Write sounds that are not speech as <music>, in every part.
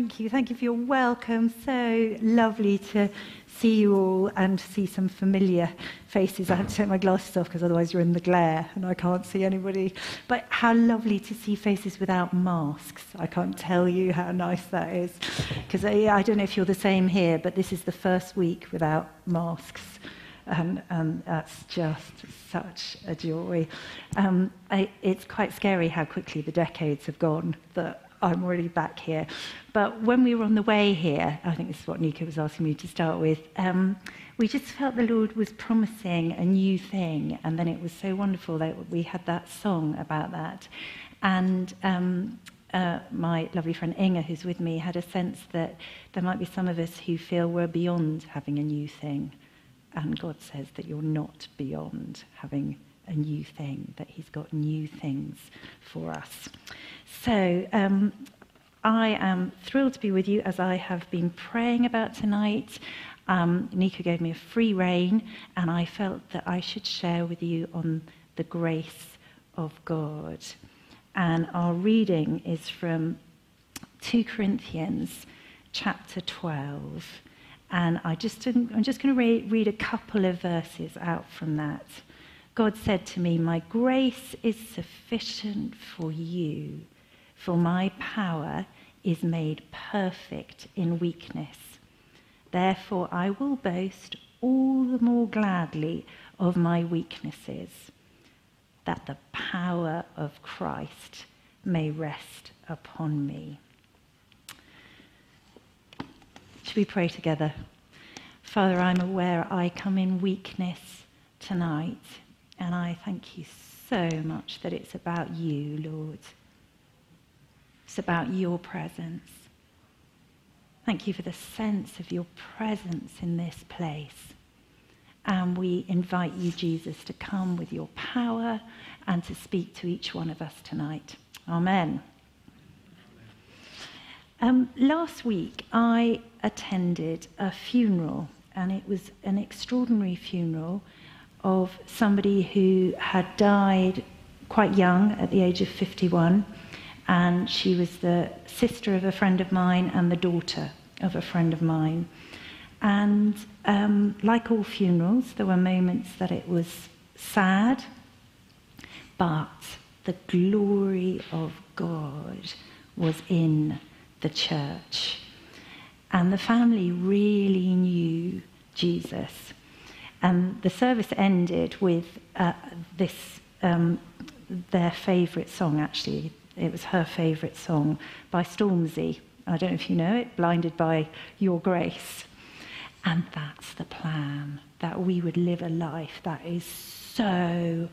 thank you. Thank you for your welcome. So lovely to see you all and see some familiar faces. I have to take my glasses off because otherwise you're in the glare and I can't see anybody. But how lovely to see faces without masks. I can't tell you how nice that is. Because I, I don't know if you're the same here, but this is the first week without masks. And, and that's just such a joy. Um, I, it's quite scary how quickly the decades have gone that I'm already back here. But when we were on the way here, I think this is what Nika was asking me to start with, um, we just felt the Lord was promising a new thing. And then it was so wonderful that we had that song about that. And um, uh, my lovely friend Inga, who's with me, had a sense that there might be some of us who feel we're beyond having a new thing. And God says that you're not beyond having a new thing, that He's got new things for us. So, um, I am thrilled to be with you as I have been praying about tonight. Um, Nika gave me a free rein, and I felt that I should share with you on the grace of God. And our reading is from 2 Corinthians chapter 12. And I just, I'm just going to re- read a couple of verses out from that. God said to me, My grace is sufficient for you, for my power is made perfect in weakness. Therefore, I will boast all the more gladly of my weaknesses, that the power of Christ may rest upon me. Should we pray together? Father, I'm aware I come in weakness tonight. And I thank you so much that it's about you, Lord. It's about your presence. Thank you for the sense of your presence in this place. And we invite you, Jesus, to come with your power and to speak to each one of us tonight. Amen. Um, last week, I attended a funeral, and it was an extraordinary funeral of somebody who had died quite young at the age of 51. And she was the sister of a friend of mine and the daughter of a friend of mine. And um, like all funerals, there were moments that it was sad, but the glory of God was in the church. And the family really knew Jesus. And the service ended with uh, this, um, their favourite song, actually. It was her favourite song by Stormzy. I don't know if you know it, Blinded by Your Grace. And that's the plan, that we would live a life that is so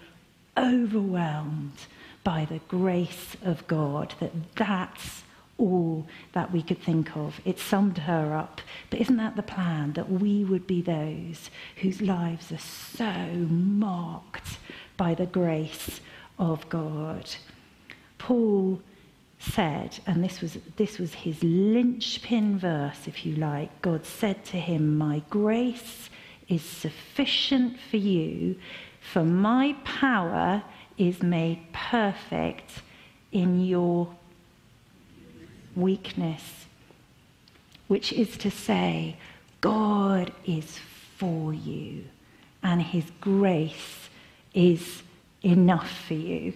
overwhelmed by the grace of God that that's all that we could think of. It summed her up. But isn't that the plan? That we would be those whose lives are so marked by the grace of God. Paul said, and this was, this was his linchpin verse, if you like God said to him, My grace is sufficient for you, for my power is made perfect in your weakness, which is to say, God is for you and his grace is enough for you.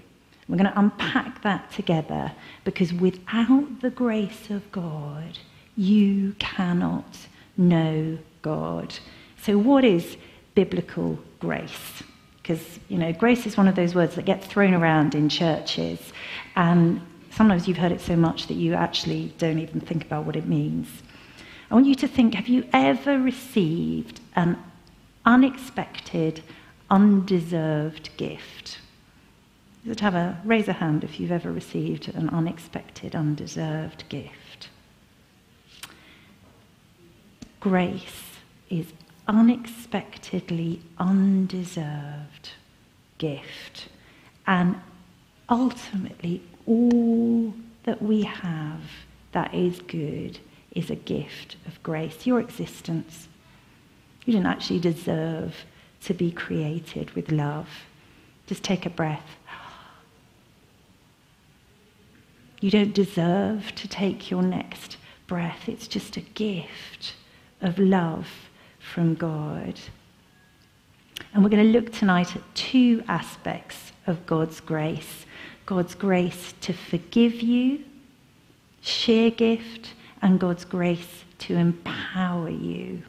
We're going to unpack that together because without the grace of God, you cannot know God. So, what is biblical grace? Because, you know, grace is one of those words that gets thrown around in churches. And sometimes you've heard it so much that you actually don't even think about what it means. I want you to think have you ever received an unexpected, undeserved gift? Would have a raise a hand if you've ever received an unexpected, undeserved gift. Grace is unexpectedly undeserved gift and ultimately all that we have that is good is a gift of grace. Your existence. You didn't actually deserve to be created with love. Just take a breath. You don't deserve to take your next breath. It's just a gift of love from God. And we're going to look tonight at two aspects of God's grace God's grace to forgive you, sheer gift, and God's grace to empower you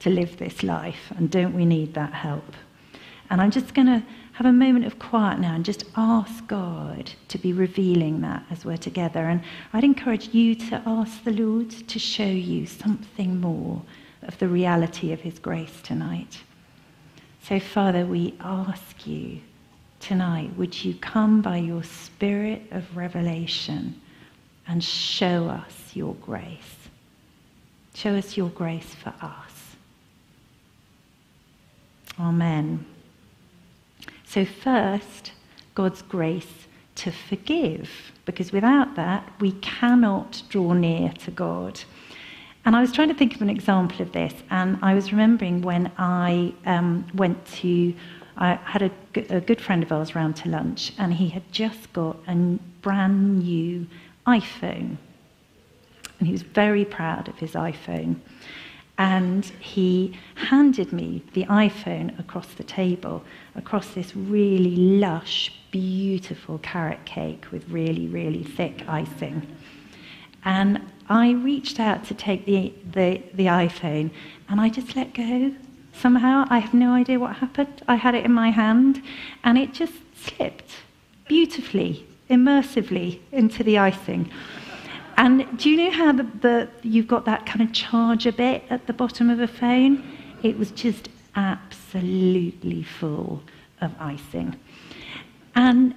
to live this life. And don't we need that help? And I'm just going to have a moment of quiet now and just ask God to be revealing that as we're together. And I'd encourage you to ask the Lord to show you something more of the reality of His grace tonight. So, Father, we ask you tonight, would you come by your spirit of revelation and show us your grace? Show us your grace for us. Amen. So, first, God's grace to forgive, because without that, we cannot draw near to God. And I was trying to think of an example of this, and I was remembering when I um, went to, I had a, a good friend of ours round to lunch, and he had just got a brand new iPhone. And he was very proud of his iPhone. And he handed me the iPhone across the table, across this really lush, beautiful carrot cake with really, really thick icing. And I reached out to take the, the, the iPhone and I just let go. Somehow, I have no idea what happened. I had it in my hand and it just slipped beautifully, immersively into the icing. And do you know how the, the, you've got that kind of charger bit at the bottom of a phone? It was just absolutely full of icing. And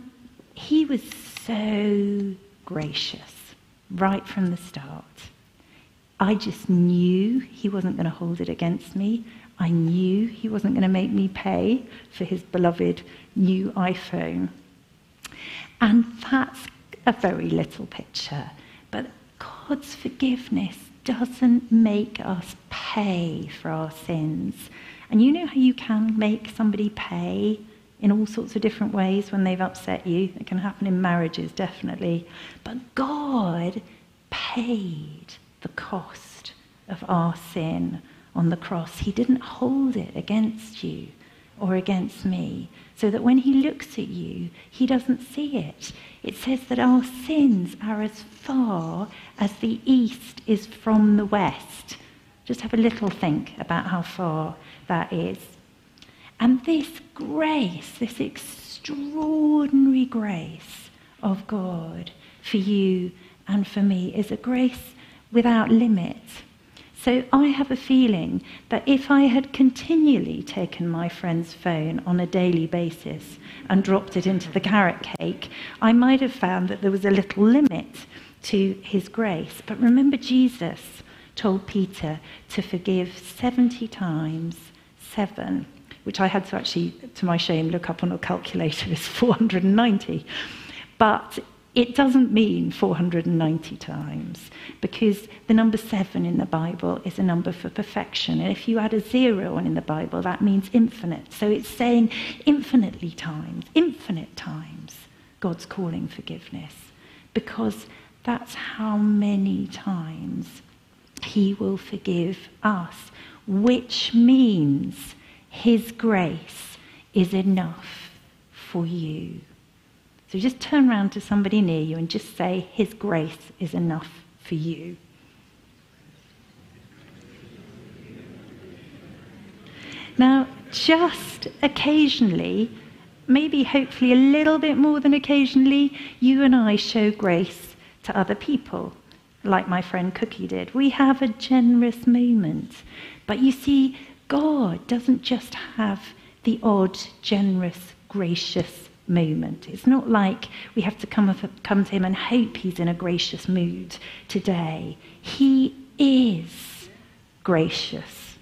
he was so gracious right from the start. I just knew he wasn't going to hold it against me. I knew he wasn't going to make me pay for his beloved new iPhone. And that's a very little picture but God's forgiveness doesn't make us pay for our sins. And you know how you can make somebody pay in all sorts of different ways when they've upset you? It can happen in marriages, definitely. But God paid the cost of our sin on the cross. He didn't hold it against you or against me, so that when He looks at you, He doesn't see it it says that our sins are as far as the east is from the west. Just have a little think about how far that is. And this grace, this extraordinary grace of God for you and for me, is a grace without limit. So I have a feeling that if I had continually taken my friend's phone on a daily basis and dropped it into the carrot cake, I might have found that there was a little limit to his grace. But remember, Jesus told Peter to forgive 70 times seven, which I had to actually, to my shame, look up on a calculator, <laughs> is 490. But it doesn't mean 490 times because the number seven in the Bible is a number for perfection. And if you add a zero on in the Bible, that means infinite. So it's saying infinitely times, infinite times, God's calling forgiveness because that's how many times He will forgive us, which means His grace is enough for you. So just turn around to somebody near you and just say, His grace is enough for you. Now, just occasionally, maybe hopefully a little bit more than occasionally, you and I show grace to other people, like my friend Cookie did. We have a generous moment. But you see, God doesn't just have the odd, generous, gracious moment. It's not like we have to come, come to him and hope he's in a gracious mood today. He is gracious.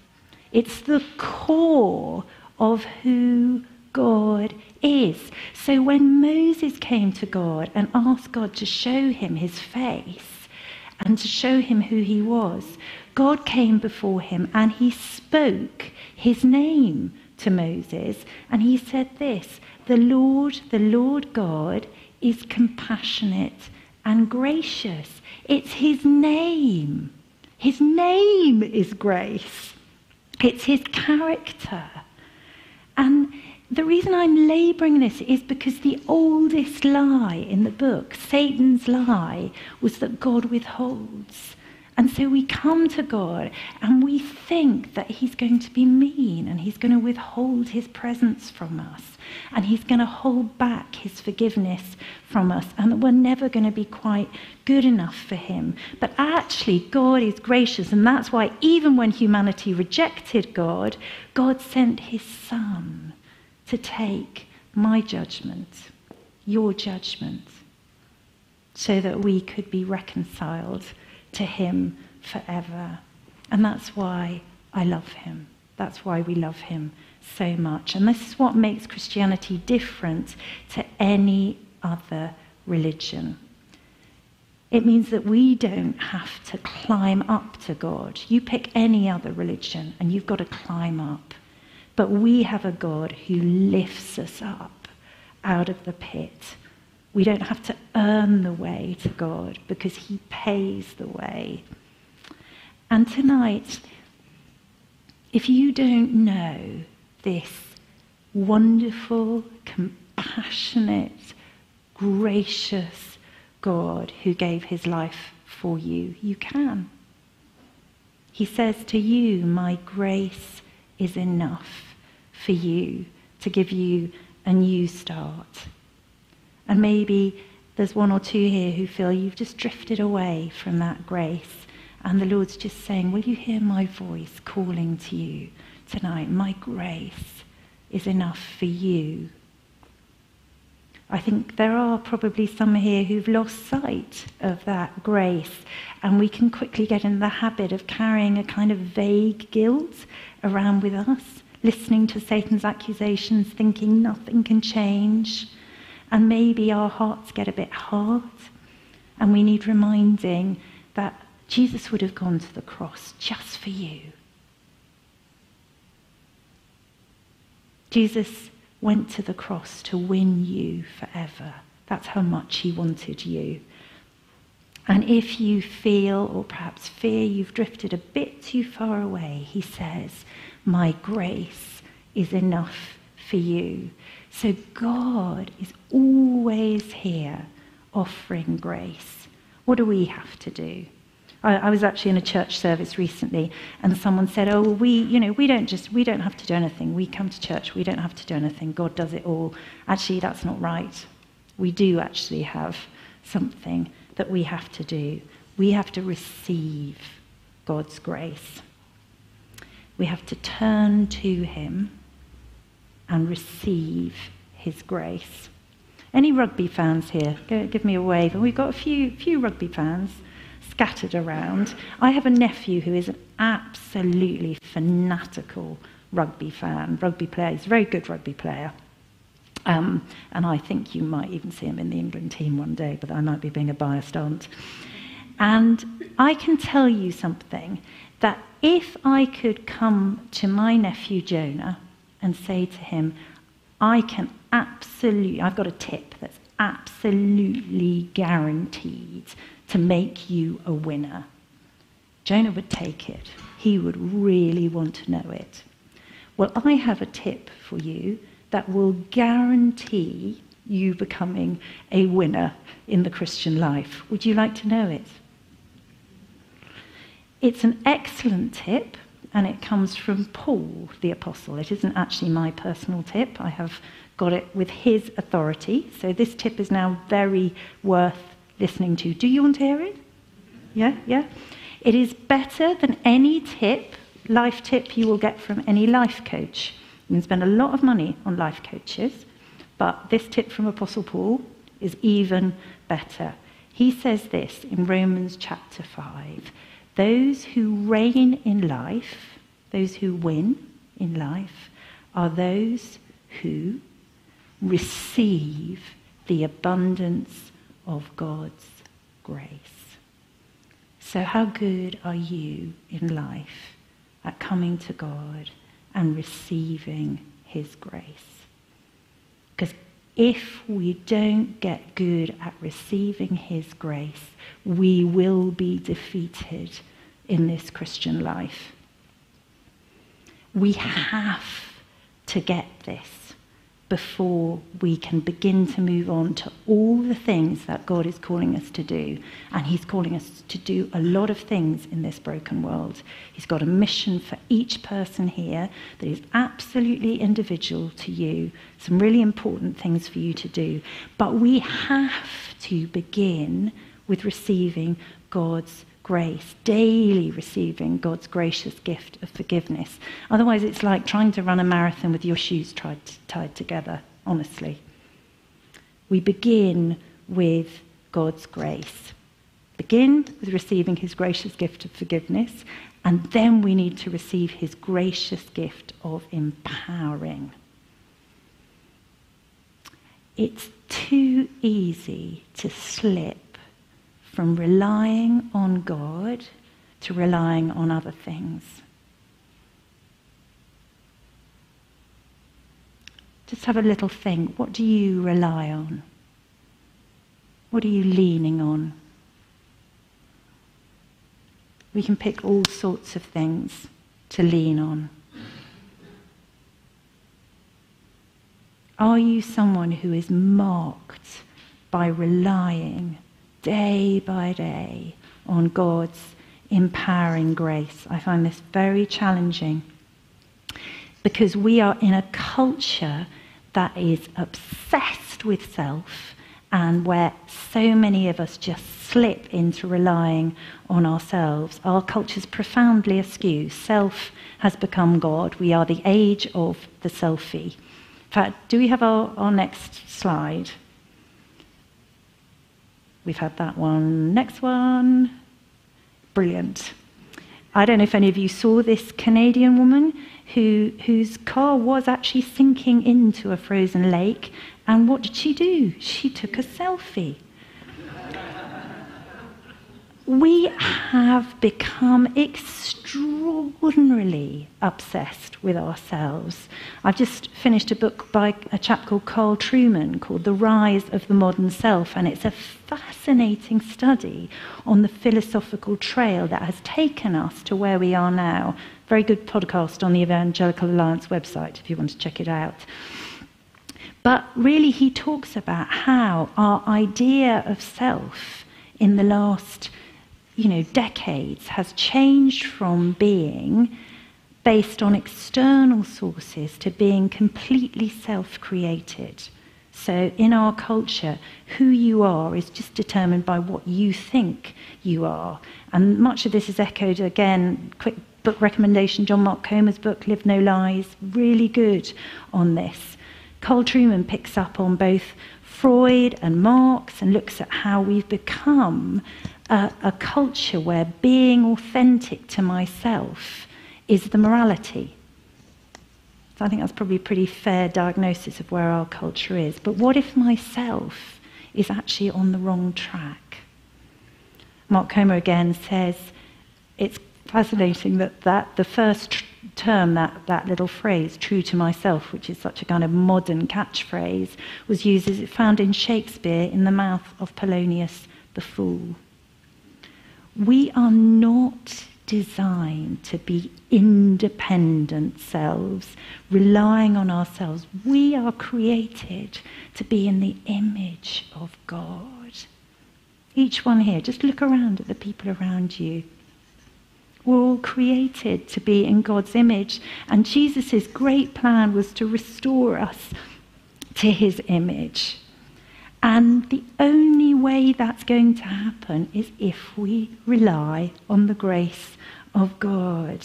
It's the core of who God is. So when Moses came to God and asked God to show him his face and to show him who he was, God came before him and he spoke his name to Moses and he said this the Lord, the Lord God, is compassionate and gracious. It's his name. His name is grace. It's his character. And the reason I'm laboring this is because the oldest lie in the book, Satan's lie, was that God withholds. And so we come to God and we think that He's going to be mean and He's going to withhold His presence from us and He's going to hold back His forgiveness from us and that we're never going to be quite good enough for Him. But actually, God is gracious, and that's why even when humanity rejected God, God sent His Son to take my judgment, your judgment, so that we could be reconciled to him forever. And that's why I love him. That's why we love him so much. And this is what makes Christianity different to any other religion. It means that we don't have to climb up to God. You pick any other religion and you've got to climb up. But we have a God who lifts us up out of the pit we don't have to earn the way to God because He pays the way. And tonight, if you don't know this wonderful, compassionate, gracious God who gave his life for you, you can. He says to you, My grace is enough for you to give you a new start. And maybe there's one or two here who feel you've just drifted away from that grace. And the Lord's just saying, Will you hear my voice calling to you tonight? My grace is enough for you. I think there are probably some here who've lost sight of that grace, and we can quickly get in the habit of carrying a kind of vague guilt around with us, listening to Satan's accusations, thinking nothing can change. And maybe our hearts get a bit hard, and we need reminding that Jesus would have gone to the cross just for you. Jesus went to the cross to win you forever. That's how much he wanted you. And if you feel, or perhaps fear, you've drifted a bit too far away, he says, My grace is enough for you. So God is always here offering grace. What do we have to do? I, I, was actually in a church service recently, and someone said, "Oh, we, you know, we don't just, we don't have to do anything. We come to church, we don't have to do anything. God does it all." Actually, that's not right. We do actually have something that we have to do. We have to receive God's grace. We have to turn to Him and receive his grace. Any rugby fans here? Give me a wave. And we've got a few, few rugby fans scattered around. I have a nephew who is an absolutely fanatical rugby fan, rugby player. He's a very good rugby player. Um, and I think you might even see him in the England team one day, but I might be being a biased aunt. And I can tell you something that if I could come to my nephew Jonah and say to him, I can absolutely, I've got a tip that's absolutely guaranteed to make you a winner. Jonah would take it. He would really want to know it. Well, I have a tip for you that will guarantee you becoming a winner in the Christian life. Would you like to know it? It's an excellent tip and it comes from Paul the Apostle. It isn't actually my personal tip. I have got it with his authority. So this tip is now very worth listening to. Do you want to hear it? Yeah, yeah. It is better than any tip, life tip you will get from any life coach. You can spend a lot of money on life coaches, but this tip from Apostle Paul is even better. He says this in Romans chapter 5 those who reign in life, those who win in life, are those who receive the abundance of God's grace. So, how good are you in life at coming to God and receiving His grace? If we don't get good at receiving His grace, we will be defeated in this Christian life. We have to get this before we can begin to move on to all the things that God is calling us to do. And He's calling us to do a lot of things in this broken world. He's got a mission for each person here that is absolutely individual to you, some really important things for you to do. But we have to begin with receiving God's grace, daily receiving God's gracious gift of forgiveness. Otherwise, it's like trying to run a marathon with your shoes tied, tied together, honestly. We begin with God's grace. Begin with receiving his gracious gift of forgiveness, and then we need to receive his gracious gift of empowering. It's too easy to slip from relying on God to relying on other things. Just have a little think. What do you rely on? What are you leaning on? We can pick all sorts of things to lean on. Are you someone who is marked by relying day by day on God's empowering grace. I find this very challenging because we are in a culture that is obsessed with self and where so many of us just slip into relying on ourselves. Our culture is profoundly askew. Self has become God. We are the age of the selfie. In fact, do we have our, our next slide? We've had that one. Next one. Brilliant. I don't know if any of you saw this Canadian woman who, whose car was actually sinking into a frozen lake. And what did she do? She took a selfie we have become extraordinarily obsessed with ourselves. I've just finished a book by a chap called Carl Trueman called The Rise of the Modern Self, and it's a fascinating study on the philosophical trail that has taken us to where we are now. Very good podcast on the Evangelical Alliance website if you want to check it out. But really, he talks about how our idea of self in the last you know, decades has changed from being based on external sources to being completely self created. So, in our culture, who you are is just determined by what you think you are. And much of this is echoed again, quick book recommendation John Mark Comer's book, Live No Lies, really good on this. Carl Trueman picks up on both Freud and Marx and looks at how we've become a, a culture where being authentic to myself is the morality. So I think that's probably a pretty fair diagnosis of where our culture is. But what if myself is actually on the wrong track? Mark Comer again says it's fascinating that, that the first term, that, that little phrase, true to myself, which is such a kind of modern catchphrase, was used as it found in Shakespeare in the mouth of Polonius the Fool. We are not designed to be independent selves, relying on ourselves. We are created to be in the image of God. Each one here, just look around at the people around you. We're all created to be in God's image, and Jesus' great plan was to restore us to his image. And the only way that's going to happen is if we rely on the grace of God.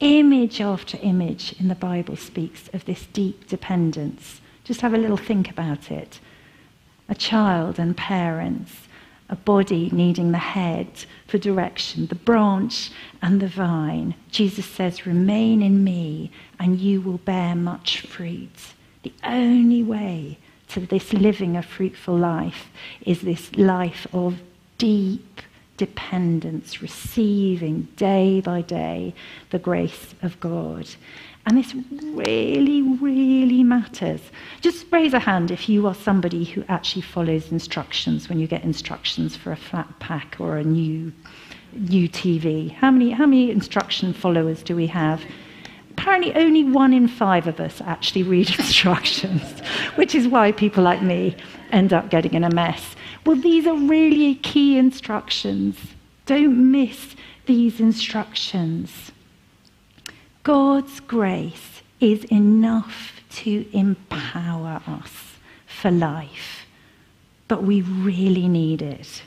Image after image in the Bible speaks of this deep dependence. Just have a little think about it. A child and parents, a body needing the head for direction, the branch and the vine. Jesus says, Remain in me, and you will bear much fruit. The only way to this living a fruitful life is this life of deep dependence, receiving day by day the grace of God. And this really, really matters. Just raise a hand if you are somebody who actually follows instructions when you get instructions for a flat pack or a new, new TV. How many, how many instruction followers do we have? Apparently, only one in five of us actually read <laughs> instructions, which is why people like me end up getting in a mess. Well, these are really key instructions. Don't miss these instructions. God's grace is enough to empower us for life, but we really need it.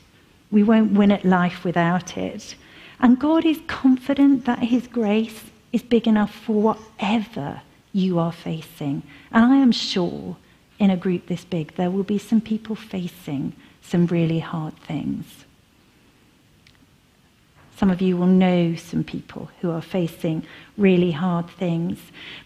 We won't win at life without it. And God is confident that His grace is big enough for whatever you are facing. And I am sure in a group this big, there will be some people facing some really hard things. Some of you will know some people who are facing really hard things.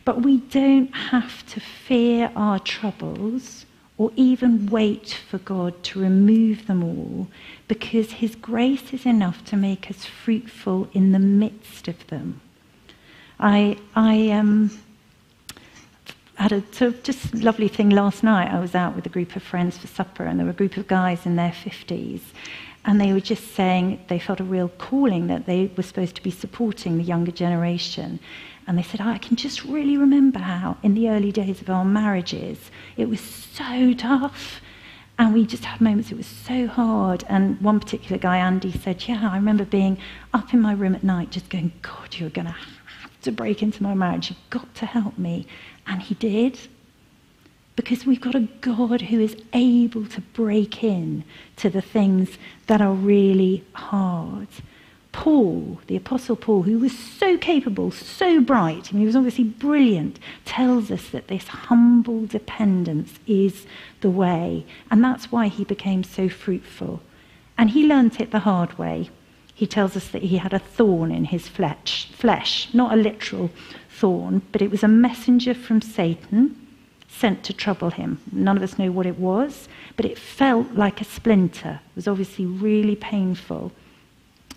But we don't have to fear our troubles or even wait for God to remove them all because His grace is enough to make us fruitful in the midst of them. I, I um, had a sort of just lovely thing last night. I was out with a group of friends for supper, and there were a group of guys in their 50s. And they were just saying they felt a real calling that they were supposed to be supporting the younger generation. And they said, oh, I can just really remember how, in the early days of our marriages, it was so tough. And we just had moments, it was so hard. And one particular guy, Andy, said, Yeah, I remember being up in my room at night just going, God, you're going to have to break into my marriage. You've got to help me. And he did. Because we've got a God who is able to break in to the things that are really hard. Paul, the Apostle Paul, who was so capable, so bright, and he was obviously brilliant, tells us that this humble dependence is the way. And that's why he became so fruitful. And he learnt it the hard way. He tells us that he had a thorn in his flesh, flesh, not a literal thorn, but it was a messenger from Satan sent to trouble him. None of us know what it was, but it felt like a splinter. It was obviously really painful.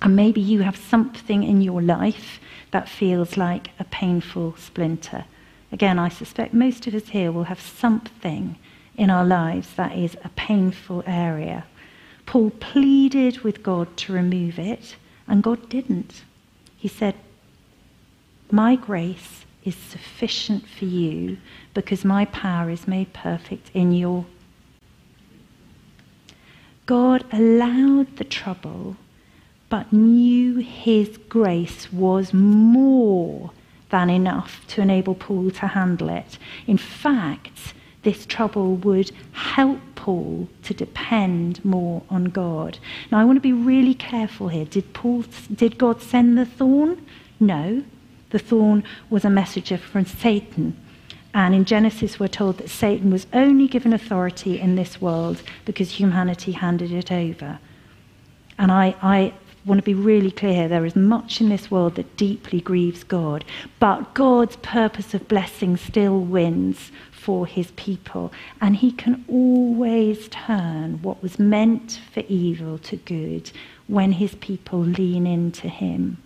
And maybe you have something in your life that feels like a painful splinter. Again, I suspect most of us here will have something in our lives that is a painful area. Paul pleaded with God to remove it, and God didn't. He said, My grace is sufficient for you because my power is made perfect in your. God allowed the trouble, but knew his grace was more than enough to enable Paul to handle it. In fact, this trouble would help Paul to depend more on God. Now, I want to be really careful here. Did, Paul, did God send the thorn? No. The thorn was a messenger from Satan. And in Genesis, we're told that Satan was only given authority in this world because humanity handed it over. And I, I want to be really clear there is much in this world that deeply grieves God. But God's purpose of blessing still wins for his people. And he can always turn what was meant for evil to good when his people lean into him.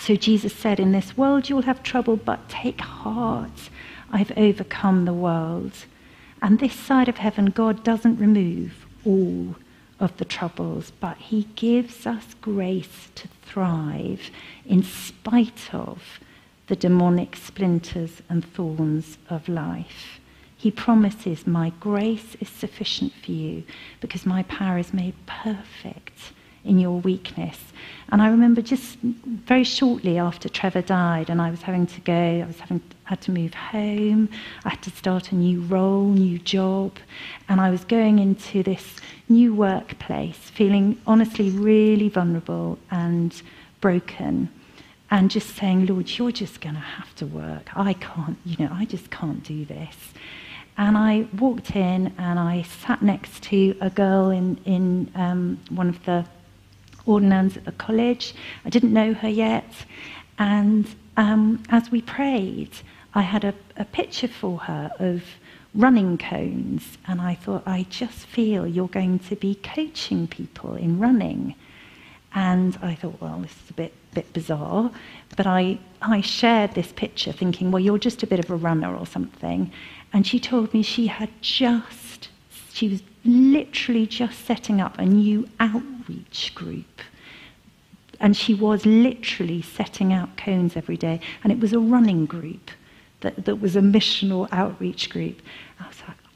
So Jesus said, In this world you'll have trouble, but take heart. I've overcome the world. And this side of heaven, God doesn't remove all of the troubles, but He gives us grace to thrive in spite of the demonic splinters and thorns of life. He promises, My grace is sufficient for you because my power is made perfect in your weakness. And I remember just very shortly after Trevor died, and I was having to go, I was having had to move home, I had to start a new role, new job, and I was going into this new workplace, feeling honestly really vulnerable and broken. And just saying, Lord, you're just going to have to work. I can't, you know, I just can't do this. And I walked in and I sat next to a girl in, in um, one of the ordinands at the college. I didn't know her yet. And um, as we prayed, I had a, a picture for her of running cones. And I thought, I just feel you're going to be coaching people in running. And I thought, well, this is a bit, bit bizarre. But I, I shared this picture thinking, well, you're just a bit of a runner or something. And she told me she had just, she was literally just setting up a new outreach group. And she was literally setting out cones every day. And it was a running group that, that was a missional outreach group. I was like, oh,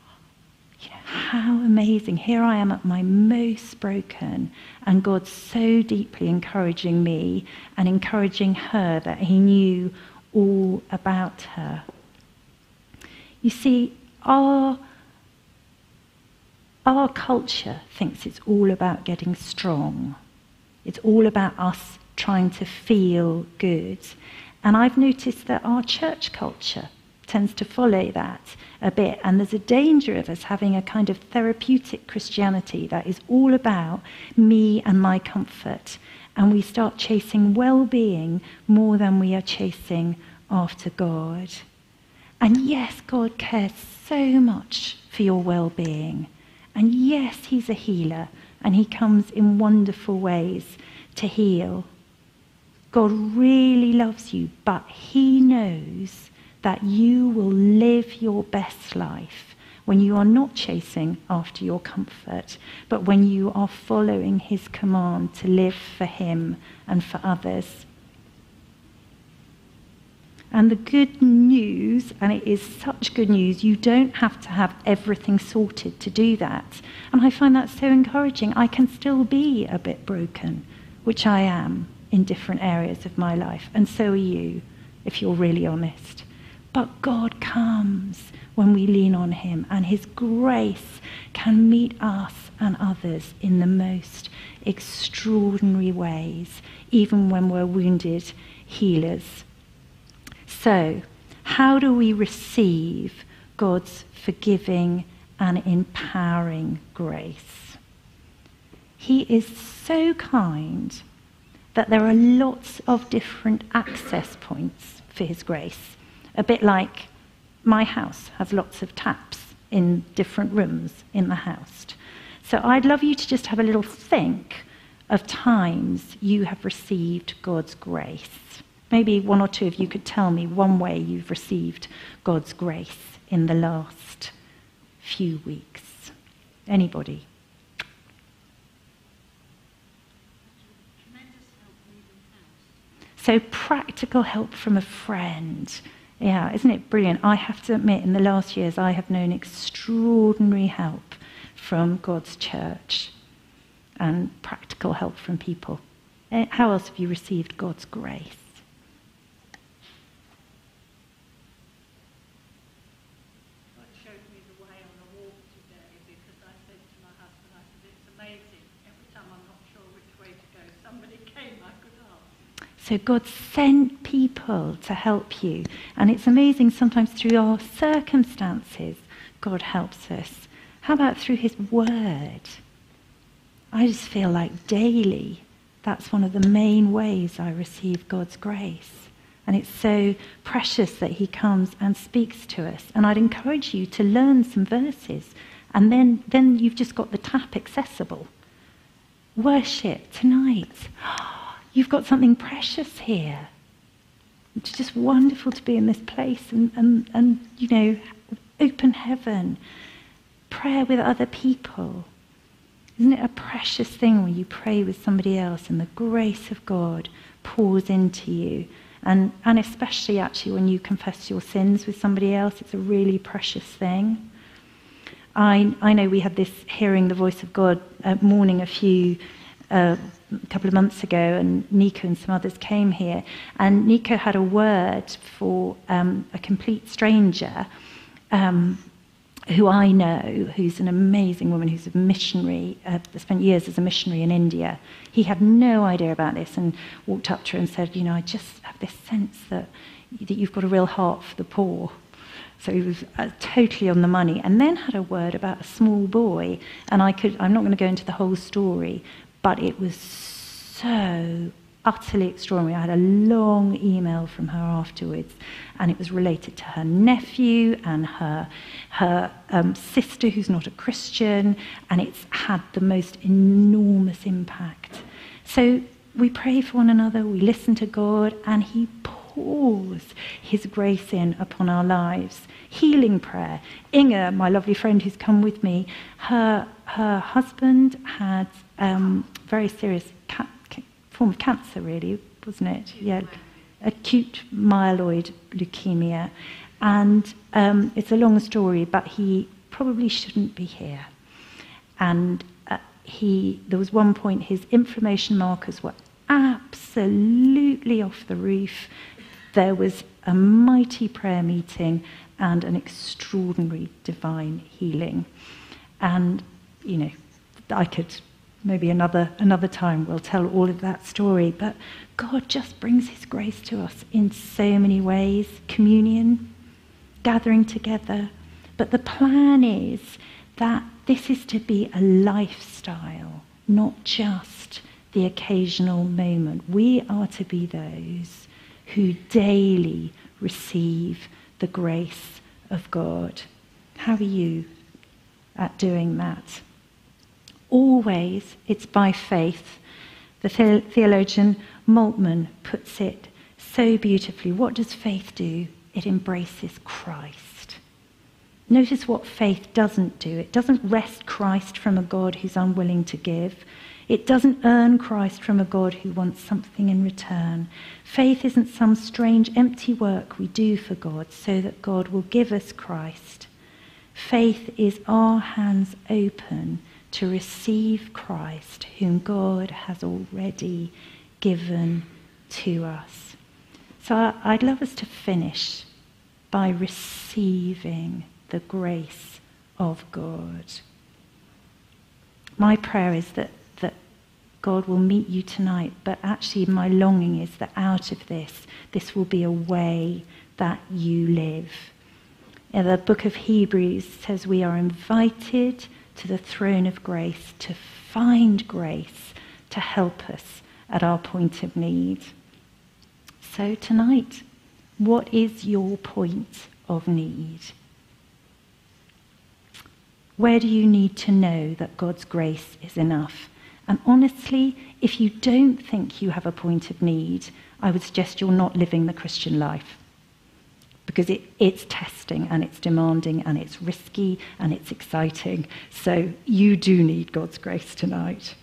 how amazing. Here I am at my most broken, and God's so deeply encouraging me and encouraging her that He knew all about her. You see, our, our culture thinks it's all about getting strong, it's all about us trying to feel good. And I've noticed that our church culture tends to follow that a bit. And there's a danger of us having a kind of therapeutic Christianity that is all about me and my comfort. And we start chasing well being more than we are chasing after God. And yes, God cares so much for your well being. And yes, He's a healer, and He comes in wonderful ways to heal. God really loves you, but He knows that you will live your best life when you are not chasing after your comfort, but when you are following his command to live for him and for others. And the good news, and it is such good news, you don't have to have everything sorted to do that. And I find that so encouraging. I can still be a bit broken, which I am in different areas of my life, and so are you, if you're really honest. But God comes when we lean on Him, and His grace can meet us and others in the most extraordinary ways, even when we're wounded healers. So, how do we receive God's forgiving and empowering grace? He is so kind that there are lots of different access points for His grace a bit like my house has lots of taps in different rooms in the house. So I'd love you to just have a little think of times you have received God's grace. Maybe one or two of you could tell me one way you've received God's grace in the last few weeks. Anybody? So, practical help from a friend. Yeah, isn't it brilliant? I have to admit, in the last years, I have known extraordinary help from God's church and practical help from people. Eh, how else have you received God's grace? So God sent people to help you. And it's amazing sometimes through our circumstances, God helps us. How about through His Word? I just feel like daily that's one of the main ways I receive God's grace. And it's so precious that He comes and speaks to us. And I'd encourage you to learn some verses. And then, then you've just got the tap accessible. Worship tonight. <gasps> You've got something precious here. It's just wonderful to be in this place and, and, and you know, open heaven, prayer with other people. Isn't it a precious thing when you pray with somebody else and the grace of God pours into you? And, and especially actually when you confess your sins with somebody else, it's a really precious thing. I, I know we had this hearing the voice of God uh, morning a few uh, a couple of months ago, and Nico and some others came here. And Nico had a word for um, a complete stranger um, who I know, who's an amazing woman, who's a missionary, uh, spent years as a missionary in India. He had no idea about this and walked up to her and said, You know, I just have this sense that, that you've got a real heart for the poor. So he was uh, totally on the money. And then had a word about a small boy. And I could, I'm not going to go into the whole story, but it was so utterly extraordinary. I had a long email from her afterwards, and it was related to her nephew and her, her um, sister, who's not a Christian, and it's had the most enormous impact. So we pray for one another, we listen to God, and He pours His grace in upon our lives. Healing prayer. Inga, my lovely friend who's come with me, her, her husband had um, very serious ca- form of cancer, really, wasn't it? Yeah, acute myeloid leukemia. And um, it's a long story, but he probably shouldn't be here. And uh, he, there was one point his inflammation markers were absolutely off the roof. There was a mighty prayer meeting and an extraordinary divine healing. And, you know, I could maybe another another time we'll tell all of that story but god just brings his grace to us in so many ways. Communion gathering together. But the plan is that this is to be a lifestyle not just the occasional moment. We are to be those who daily receive the grace of god how are you at doing that always it's by faith. The theologian Moltmann puts it so beautifully. What does faith do? It embraces Christ. Notice what faith doesn't do. It doesn't wrest Christ from a God who's unwilling to give. It doesn't earn Christ from a God who wants something in return. Faith isn't some strange empty work we do for God so that God will give us Christ. Faith is our hands open to receive Christ, whom God has already given to us. So I'd love us to finish by receiving the grace of God. My prayer is that, God will meet you tonight, but actually, my longing is that out of this, this will be a way that you live. The book of Hebrews says we are invited to the throne of grace to find grace to help us at our point of need. So, tonight, what is your point of need? Where do you need to know that God's grace is enough? And honestly, if you don't think you have a point of need, I would suggest you're not living the Christian life because it, it's testing and it's demanding and it's risky and it's exciting. So you do need God's grace tonight.